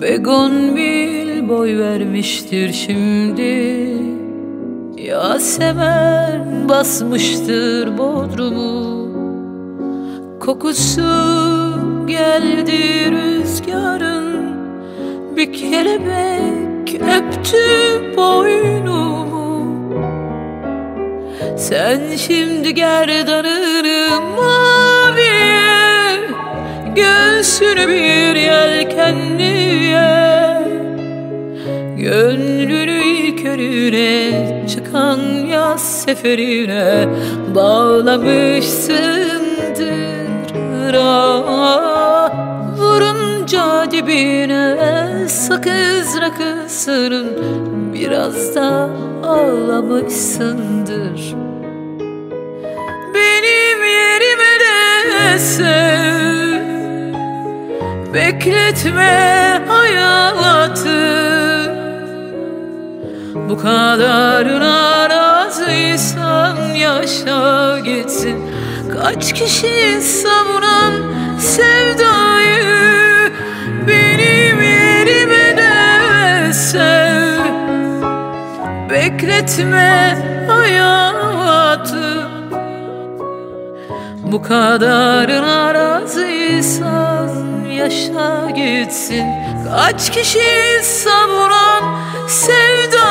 Begon bir boy vermiştir şimdi. Yasemen basmıştır bodrumu. Kokusu geldi rüzgarın. Bir kelebek öptü boynumu. Sen şimdi gerdanını maviye Göğsünü bir yelkenliye Gönlünü körüne çıkan yaz seferine Bağlamışsındır ah Vurunca dibine sakız rakısının Biraz da ağlamışsındır. Benim yerime de sev Bekletme hayatı bu kadarına razıysan yaşa gitsin. Kaç kişi savunan sevdayı Benim yerime de sev Bekletme hayatı Bu kadarına razıysan yaşa gitsin. Kaç kişi savunan sevdayı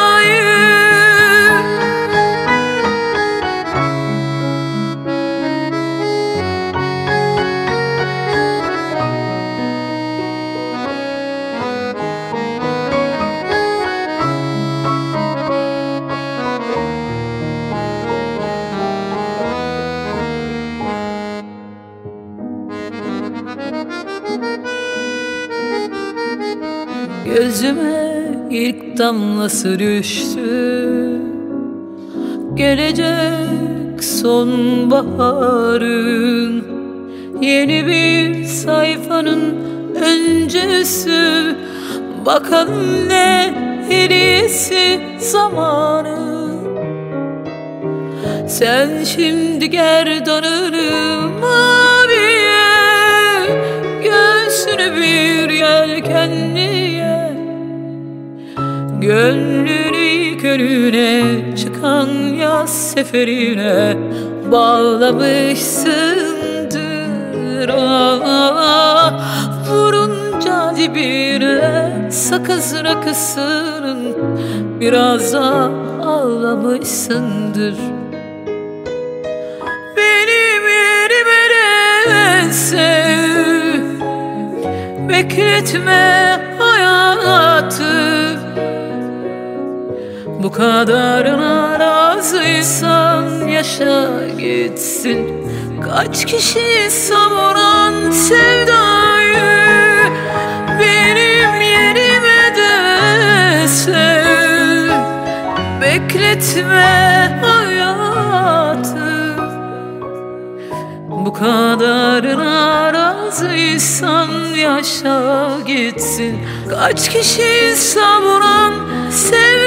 Gözüme ilk damlası düştü. Gelecek sonbaharın Yeni bir sayfanın öncesi. Bakalım ne hediyesi zamanı. Sen şimdi gerdanını Gönlünü körüne çıkan yaz seferine Bağlamışsındır ah, Vurunca dibine sakız rakısının Biraz da ağlamışsındır. Benim yerime de sev Bekletme hayatı bu kadarına razıysan yaşa gitsin. Kaç kişi savuran sevdayı Benim yerime de sev Bekletme hayatı. Bu kadarına razıysan yaşa gitsin. Kaç kişi savuran sevdayı